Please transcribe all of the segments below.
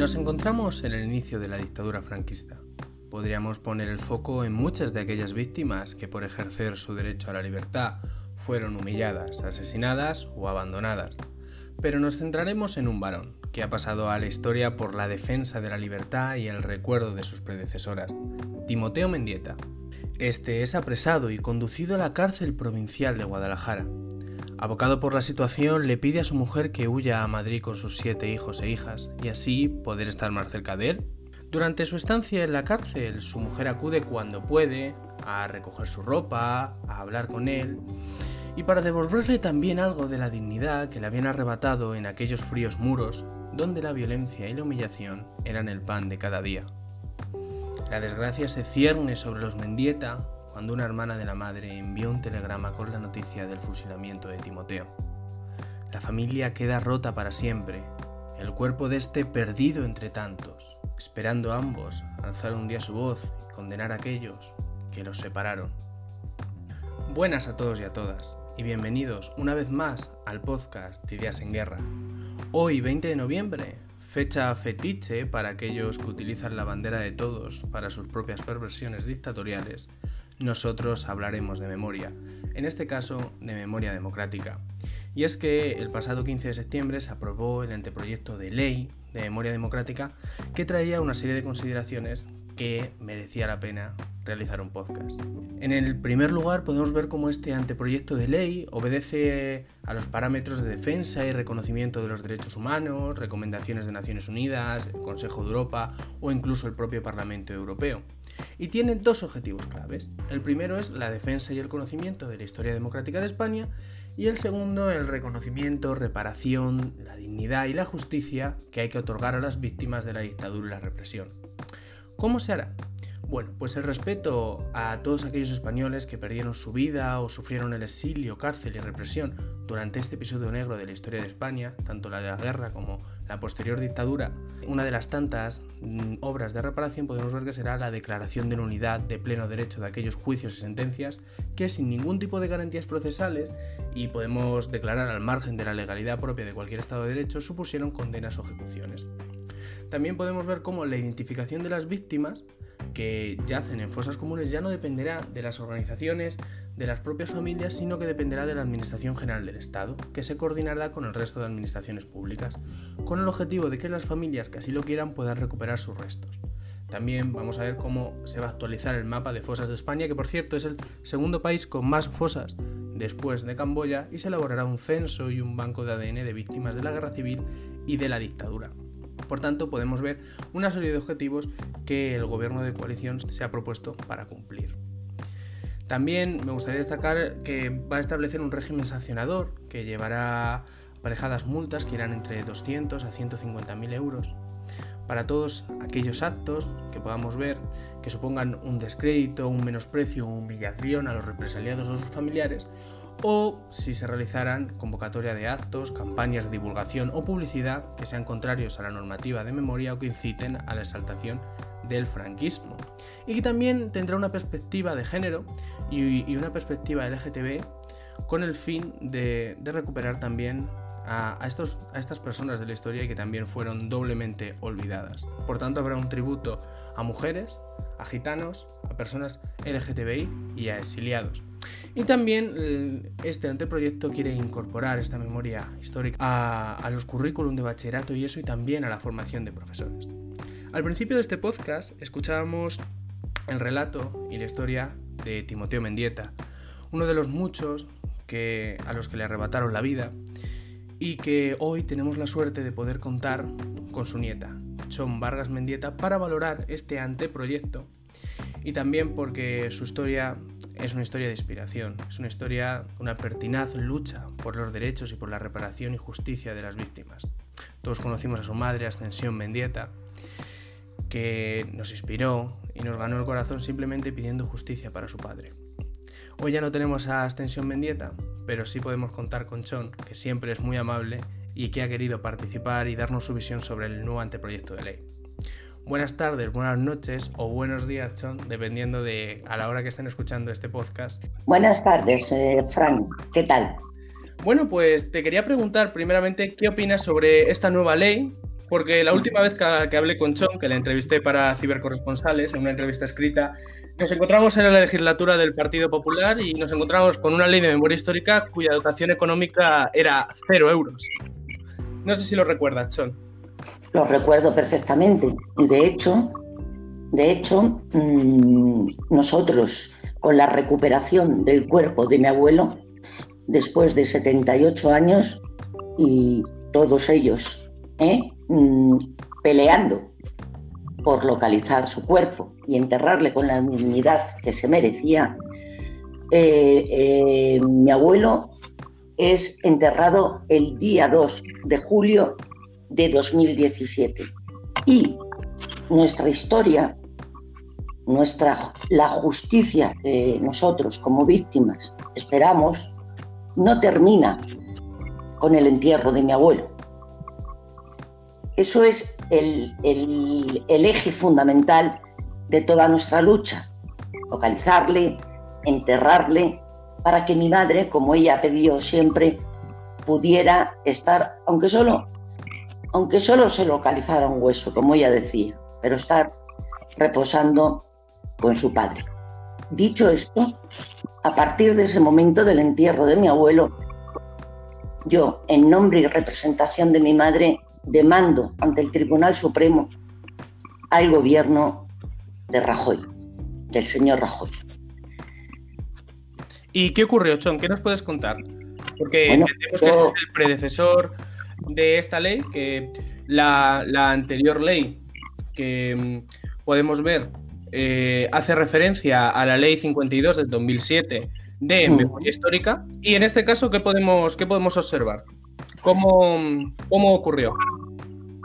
Nos encontramos en el inicio de la dictadura franquista. Podríamos poner el foco en muchas de aquellas víctimas que por ejercer su derecho a la libertad fueron humilladas, asesinadas o abandonadas. Pero nos centraremos en un varón que ha pasado a la historia por la defensa de la libertad y el recuerdo de sus predecesoras, Timoteo Mendieta. Este es apresado y conducido a la cárcel provincial de Guadalajara. Abocado por la situación, le pide a su mujer que huya a Madrid con sus siete hijos e hijas y así poder estar más cerca de él. Durante su estancia en la cárcel, su mujer acude cuando puede a recoger su ropa, a hablar con él y para devolverle también algo de la dignidad que le habían arrebatado en aquellos fríos muros donde la violencia y la humillación eran el pan de cada día. La desgracia se cierne sobre los Mendieta cuando una hermana de la madre envió un telegrama con la noticia del fusilamiento de Timoteo. La familia queda rota para siempre, el cuerpo de este perdido entre tantos, esperando ambos alzar un día su voz y condenar a aquellos que los separaron. Buenas a todos y a todas, y bienvenidos una vez más al podcast de Ideas en Guerra. Hoy, 20 de noviembre, fecha fetiche para aquellos que utilizan la bandera de todos para sus propias perversiones dictatoriales, nosotros hablaremos de memoria, en este caso de memoria democrática. Y es que el pasado 15 de septiembre se aprobó el anteproyecto de ley de memoria democrática que traía una serie de consideraciones que merecía la pena realizar un podcast. En el primer lugar podemos ver cómo este anteproyecto de ley obedece a los parámetros de defensa y reconocimiento de los derechos humanos, recomendaciones de Naciones Unidas, el Consejo de Europa o incluso el propio Parlamento Europeo. Y tiene dos objetivos claves. El primero es la defensa y el conocimiento de la historia democrática de España y el segundo el reconocimiento, reparación, la dignidad y la justicia que hay que otorgar a las víctimas de la dictadura y la represión. ¿Cómo se hará? Bueno, pues el respeto a todos aquellos españoles que perdieron su vida o sufrieron el exilio, cárcel y represión durante este episodio negro de la historia de España, tanto la de la guerra como la posterior dictadura, una de las tantas mm, obras de reparación podemos ver que será la declaración de la unidad de pleno derecho de aquellos juicios y sentencias que sin ningún tipo de garantías procesales y podemos declarar al margen de la legalidad propia de cualquier Estado de Derecho supusieron condenas o ejecuciones. También podemos ver cómo la identificación de las víctimas que yacen en fosas comunes ya no dependerá de las organizaciones, de las propias familias, sino que dependerá de la Administración General del Estado, que se coordinará con el resto de administraciones públicas, con el objetivo de que las familias que así lo quieran puedan recuperar sus restos. También vamos a ver cómo se va a actualizar el mapa de fosas de España, que por cierto es el segundo país con más fosas después de Camboya, y se elaborará un censo y un banco de ADN de víctimas de la guerra civil y de la dictadura. Por tanto, podemos ver una serie de objetivos que el gobierno de coalición se ha propuesto para cumplir. También me gustaría destacar que va a establecer un régimen sancionador que llevará aparejadas multas que irán entre 200 a 150 mil euros para todos aquellos actos que podamos ver que supongan un descrédito, un menosprecio o humillación a los represaliados o sus familiares o si se realizaran convocatoria de actos, campañas de divulgación o publicidad que sean contrarios a la normativa de memoria o que inciten a la exaltación del franquismo. Y que también tendrá una perspectiva de género y, una perspectiva LGTB con el fin de, recuperar también a, estos, a estas personas de la historia que también fueron doblemente olvidadas. Por tanto, habrá un tributo a mujeres, a gitanos, a personas LGTBI y a exiliados. Y también eh, este anteproyecto quiere incorporar esta memoria histórica a, los currículum de bachillerato y eso y también a la formación de profesores. Al principio de este podcast escuchábamos el relato y la historia de Timoteo Mendieta, uno de los muchos que, a los que le arrebataron la vida y que hoy tenemos la suerte de poder contar con su nieta, Chon Vargas Mendieta, para valorar este anteproyecto y también porque su historia es una historia de inspiración, es una historia, una pertinaz lucha por los derechos y por la reparación y justicia de las víctimas. Todos conocimos a su madre, Ascensión Mendieta, que nos inspiró y nos ganó el corazón simplemente pidiendo justicia para su padre. Hoy ya no tenemos a Ascensión Mendieta, pero sí podemos contar con Chon, que siempre es muy amable y que ha querido participar y darnos su visión sobre el nuevo anteproyecto de ley buenas tardes, buenas noches o buenos días, Chon, dependiendo de a la hora que estén escuchando este podcast. Buenas tardes, eh, Fran, ¿qué tal? Bueno, pues te quería preguntar primeramente qué opinas sobre esta nueva ley porque la última vez que, hablé con Chon, que le entrevisté para Cibercorresponsales, en una entrevista escrita, nos encontramos en la legislatura del Partido Popular y nos encontramos con una ley de memoria histórica cuya dotación económica era cero euros. No sé si lo recuerdas, Chon. Lo recuerdo perfectamente. De hecho, de hecho, mm, nosotros con la recuperación del cuerpo de mi abuelo, después de 78 años y todos ellos ¿eh? Mm, peleando por localizar su cuerpo y enterrarle con la dignidad que se merecía, eh, eh, mi abuelo es enterrado el día 2 de julio de 2017. Y nuestra historia nuestra, la justicia que nosotros como víctimas esperamos no termina con el entierro de mi abuelo. Eso es el, eje fundamental de toda nuestra lucha, localizarle, enterrarle, para que mi madre, como ella ha pedido siempre, pudiera estar, aunque solo, aunque solo se localizara un hueso, como ella decía, pero estar reposando con su padre. Dicho esto, a partir de ese momento del entierro de mi abuelo, yo, en nombre y representación de mi madre, demando ante el Tribunal Supremo al gobierno de Rajoy, del señor Rajoy. ¿Y qué ocurrió, Chon? ¿Qué nos puedes contar? Porque entendemos que este es el predecesor de esta ley, que la, la anterior ley que mm, podemos ver eh, hace referencia a la ley 52 del 2007 de mm. memoria histórica. Y en este caso, ¿qué podemos, qué podemos observar? ¿Cómo, ¿Cómo ocurrió?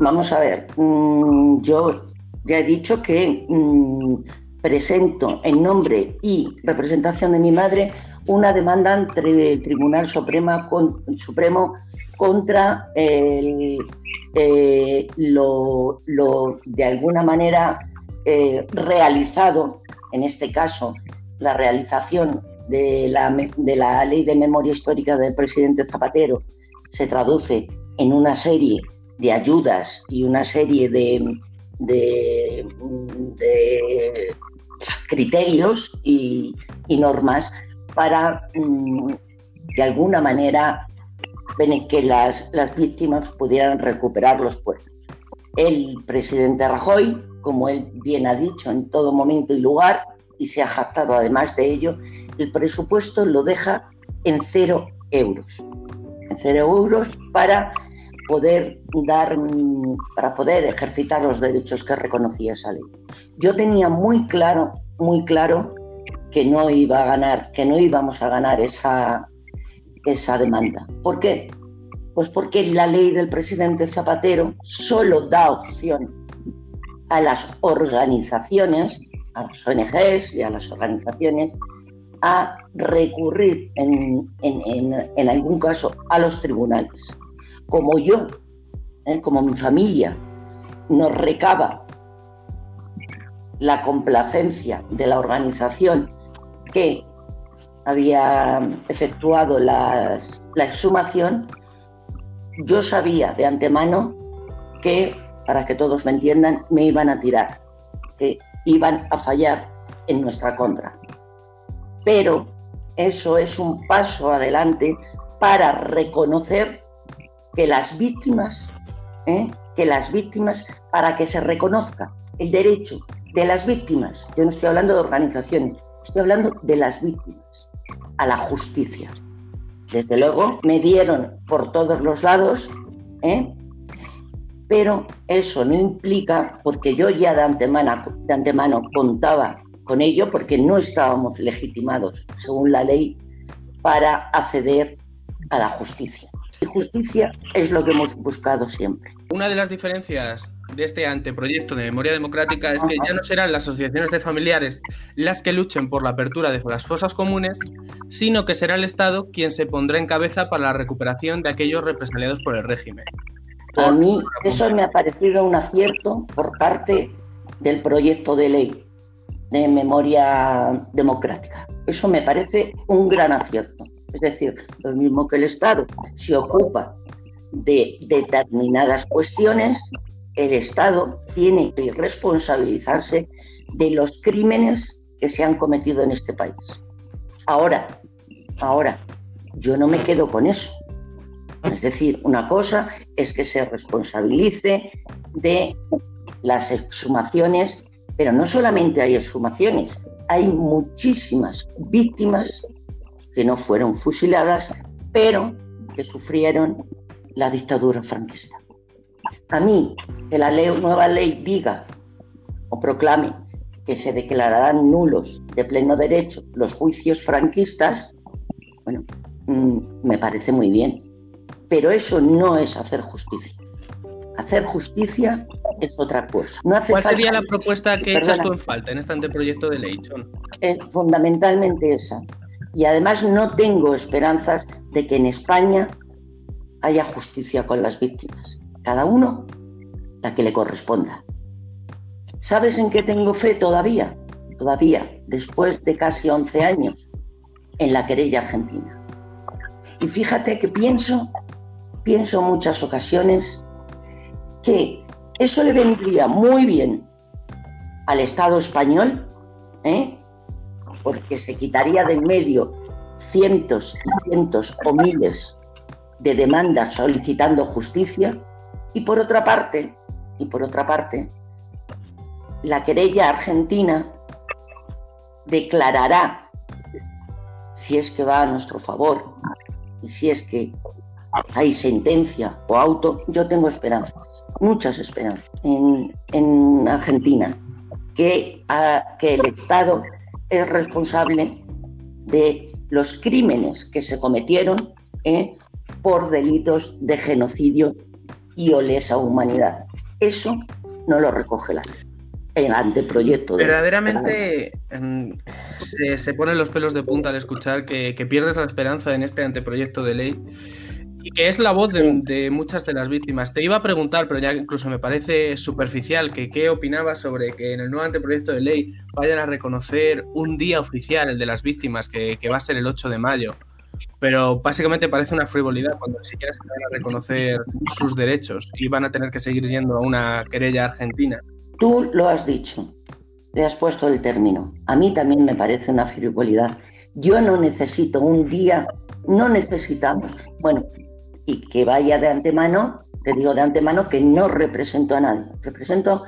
Vamos a ver, mm, yo ya he dicho que mm, presento en nombre y representación de mi madre una demanda entre el Tribunal Suprema Supremo contra el, eh, lo, lo, de alguna manera eh, realizado, en este caso, la realización de la, de la ley de memoria histórica del presidente Zapatero se traduce en una serie de ayudas y una serie de, de, criterios y, normas para, mm, de alguna manera, que las, las víctimas pudieran recuperar los cuerpos. El presidente Rajoy como él bien ha dicho, en todo momento y lugar, y se ha jactado además de ello, el presupuesto lo deja en cero euros. En cero euros para poder dar, para poder ejercitar los derechos que reconocía esa ley. Yo tenía muy claro, muy claro que no iba a ganar, que no íbamos a ganar esa, esa demanda. ¿Por qué? Pues porque la ley del presidente Zapatero solo da opción a las organizaciones, a las ONGs y a las organizaciones, a recurrir en, algún caso a los tribunales. Como yo, ¿eh? como mi familia, nos recaba la complacencia de la organización que había efectuado la exhumación, yo sabía de antemano que para que todos me entiendan, me iban a tirar, que iban a fallar en nuestra contra. Pero eso es un paso adelante para reconocer que las víctimas, ¿eh? que las víctimas, para que se reconozca el derecho de las víctimas, yo no estoy hablando de organizaciones, estoy hablando de las víctimas, a la justicia. Desde luego, me dieron por todos los lados ¿eh? pero eso no implica, porque yo ya de antemano, de antemano contaba con ello, porque no estábamos legitimados, según la ley, para acceder a la justicia. Y justicia es lo que hemos buscado siempre. Una de las diferencias de este anteproyecto de memoria democrática es que ya no serán las asociaciones de familiares las que luchen por la apertura de las fosas comunes, sino que será el Estado quien se pondrá en cabeza para la recuperación de aquellos represaliados por el régimen. A mí eso me ha parecido un acierto por parte del proyecto de ley de memoria democrática. Eso me parece un gran acierto. Es decir, lo mismo que el Estado se ocupa de determinadas cuestiones, el Estado tiene que responsabilizarse de los crímenes que se han cometido en este país. Ahora, ahora, yo no me quedo con eso. Es decir, una cosa es que se responsabilice de las exhumaciones, pero no solamente hay exhumaciones, hay muchísimas víctimas que no fueron fusiladas, pero que sufrieron la dictadura franquista. A mí, que la nueva ley diga o proclame que se declararán nulos de pleno derecho los juicios franquistas, bueno, mm, me parece muy bien. Pero eso no es hacer justicia. Hacer justicia es otra cosa. ¿Cuál sería la propuesta que echas tú en falta en este anteproyecto de ley, John? fundamentalmente esa. Y además no tengo esperanzas de que en España haya justicia con las víctimas. Cada uno la que le corresponda. ¿Sabes en qué tengo fe todavía? Todavía, después de casi 11 años, en la querella argentina. Y fíjate que pienso, pienso en muchas ocasiones que eso le vendría muy bien al Estado español, ¿eh? porque se quitaría del medio cientos y cientos o miles de demandas solicitando justicia, y por otra parte, y por otra parte, la querella argentina declarará, si es que va a nuestro favor y si es que hay sentencia o auto, yo tengo esperanzas, muchas esperanzas en, Argentina, que, que el Estado es responsable de los crímenes que se cometieron eh, por delitos de genocidio y o lesa humanidad. Eso no lo recoge la el anteproyecto. Verdaderamente em, se, se, ponen los pelos de punta al escuchar que, pierdes la esperanza en este anteproyecto de ley y que es la voz de, muchas de las víctimas. Te iba a preguntar, pero ya incluso me parece superficial, que qué opinabas sobre que en el nuevo anteproyecto de ley vayan a reconocer un día oficial, el de las víctimas, que, que va a ser el 8 de mayo pero básicamente parece una frivolidad cuando ni siquiera se van a reconocer sus derechos y van a tener que seguir yendo a una querella argentina. Tú lo has dicho, le has puesto el término. A mí también me parece una frivolidad. Yo no necesito un día, no necesitamos, bueno, y que vaya de antemano, te digo de antemano que no represento a nadie, represento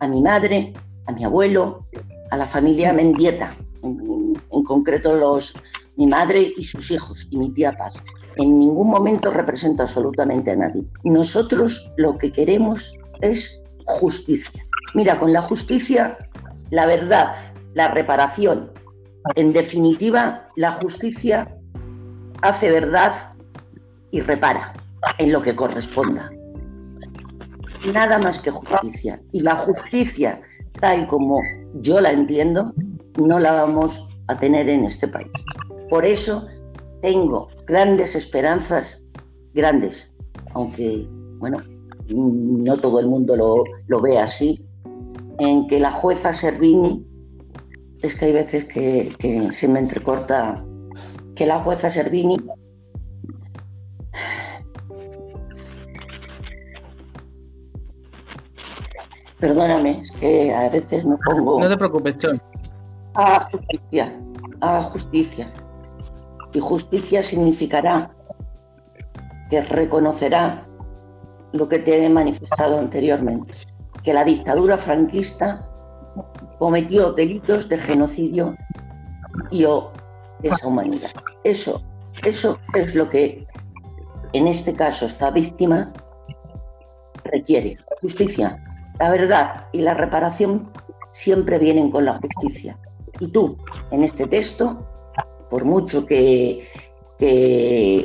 a mi madre, a mi abuelo, a la familia Mendieta, en concreto los, mi madre y sus hijos y mi tía Paz. En ningún momento representa absolutamente a nadie. Nosotros lo que queremos es justicia. Mira, con la justicia, la verdad, la reparación, en definitiva, la justicia hace verdad y repara en lo que corresponda. Nada más que justicia. Y la justicia, tal como yo la entiendo, no la vamos a tener en este país. Por eso tengo grandes esperanzas, grandes, aunque, bueno, no todo el mundo lo, ve así, en que la jueza Servini, es que hay veces que, que se me entrecorta, que la jueza Servini Perdóname, es que a veces me pongo. No te preocupes, John. A justicia, a justicia. Y justicia significará que reconocerá lo que te he manifestado anteriormente, que la dictadura franquista cometió delitos de genocidio y o esa humanidad. Eso, eso es lo que en este caso esta víctima requiere. Justicia. La verdad y la reparación siempre vienen con la justicia. Y tú, en este texto, por mucho que,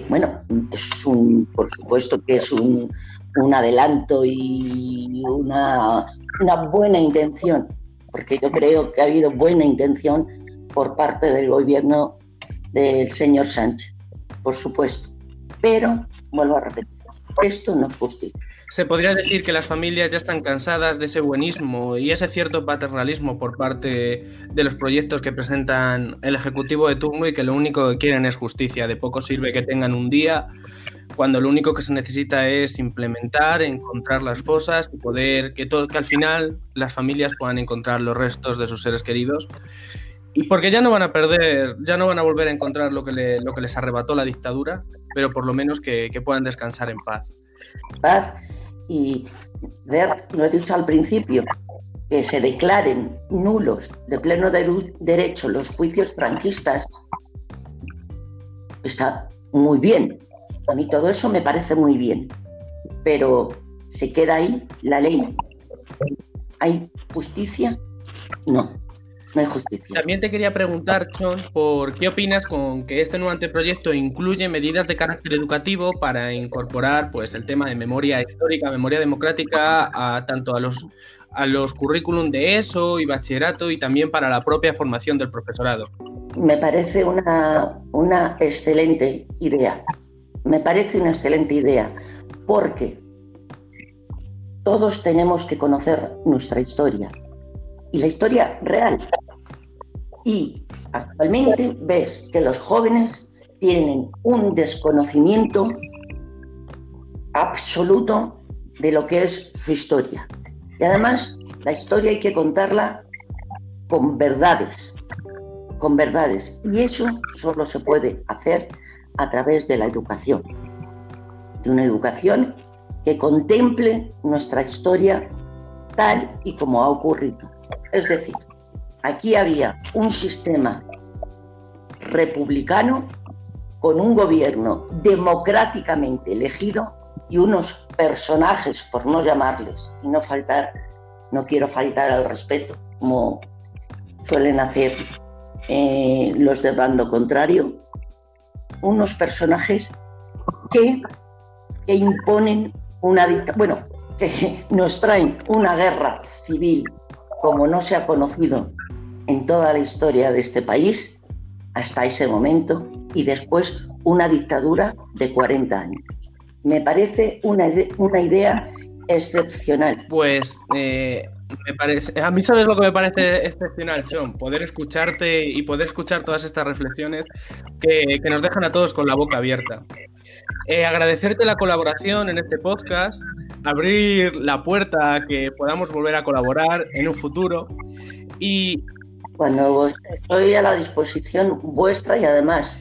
bueno, es un, por supuesto que es un, adelanto y una, buena intención, porque yo creo que ha habido buena intención por parte del gobierno del señor Sánchez, por supuesto. Pero, vuelvo a repetir, esto no es justicia. Se podría decir que las familias ya están cansadas de ese buenismo y ese cierto paternalismo por parte de los proyectos que presentan el Ejecutivo de turno y que lo único que quieren es justicia. De poco sirve que tengan un día cuando lo único que se necesita es implementar, encontrar las fosas y poder que, todo, que al final las familias puedan encontrar los restos de sus seres queridos. Y porque ya no van a perder, ya no van a volver a encontrar lo que, les arrebató la dictadura, pero por lo menos que puedan descansar en paz. Paz y ver, lo he dicho al principio, que se declaren nulos de pleno derecho los juicios franquistas, está muy bien. A mí todo eso me parece muy bien. Pero se queda ahí la ley. ¿Hay justicia? No, no hay justicia. También te quería preguntar, John, por qué opinas con que este nuevo anteproyecto incluye medidas de carácter educativo para incorporar pues, el tema de memoria histórica, memoria democrática, a, tanto a los, a los currículum de ESO y bachillerato y también para la propia formación del profesorado. Me parece una, una excelente idea. Me parece una excelente idea porque todos tenemos que conocer nuestra historia y la historia real. Y actualmente ves que los jóvenes tienen un desconocimiento absoluto de lo que es su historia. Y además, la historia hay que contarla con verdades, con verdades. Y eso solo se puede hacer a través de la educación, de una educación que contemple nuestra historia tal y como ha ocurrido. Es decir, aquí había un sistema republicano con un gobierno democráticamente elegido y unos personajes, por no llamarles, y no faltar, no quiero faltar al respeto, como suelen hacer eh, los del bando contrario, unos personajes que, que imponen una dictadura, bueno, que nos traen una guerra civil como no se ha conocido en toda la historia de este país hasta ese momento y después una dictadura de 40 años. Me parece una, una idea excepcional. Pues eh, me parece, a mí sabes lo que me parece excepcional, John, poder escucharte y poder escuchar todas estas reflexiones que, que nos dejan a todos con la boca abierta. Eh, agradecerte la colaboración en este podcast, abrir la puerta a que podamos volver a colaborar en un futuro y... Cuando estoy a la disposición vuestra y además,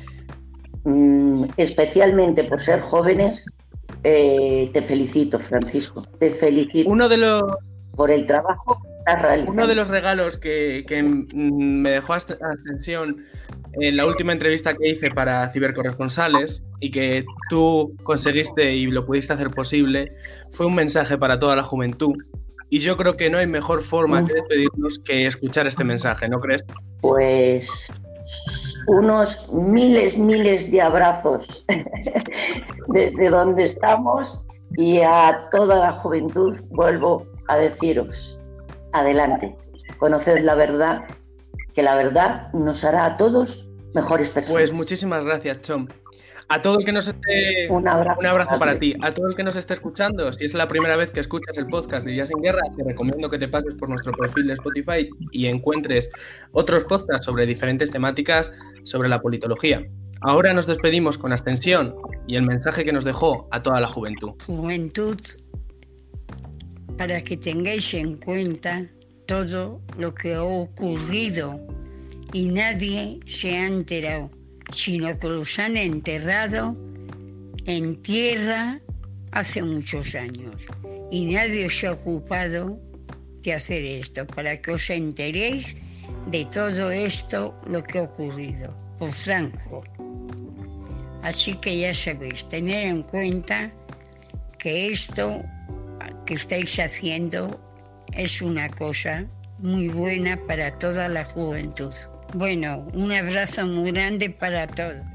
mm, especialmente por ser jóvenes, eh, te felicito, Francisco. Te felicito. Uno de los por el trabajo Uno de los regalos que, que me dejó Ascensión en la última entrevista que hice para Cibercorresponsales y que tú conseguiste y lo pudiste hacer posible fue un mensaje para toda la juventud. Y yo creo que no hay mejor forma de despedirnos que escuchar este mensaje, ¿no crees? Pues unos miles, miles de abrazos desde donde estamos y a toda la juventud vuelvo a deciros, adelante, conoced la verdad, que la verdad nos hará a todos mejores personas. Pues muchísimas gracias, Chom. A todo el que nos esté. Un abrazo, un abrazo para ti. A todo el que nos esté escuchando, si es la primera vez que escuchas el podcast de Días en Guerra, te recomiendo que te pases por nuestro perfil de Spotify y encuentres otros podcasts sobre diferentes temáticas sobre la politología. Ahora nos despedimos con Ascensión y el mensaje que nos dejó a toda la juventud. Juventud para que tengáis en cuenta todo lo que ha ocurrido y nadie se ha enterado, sino que los han enterrado en tierra hace muchos años y nadie se ha ocupado de hacer esto, para que os enteréis de todo esto lo que ha ocurrido por Franco. Así que ya sabéis, tener en cuenta que esto que estáis haciendo es una cosa muy buena para toda la juventud. Bueno, un abrazo muy grande para todos.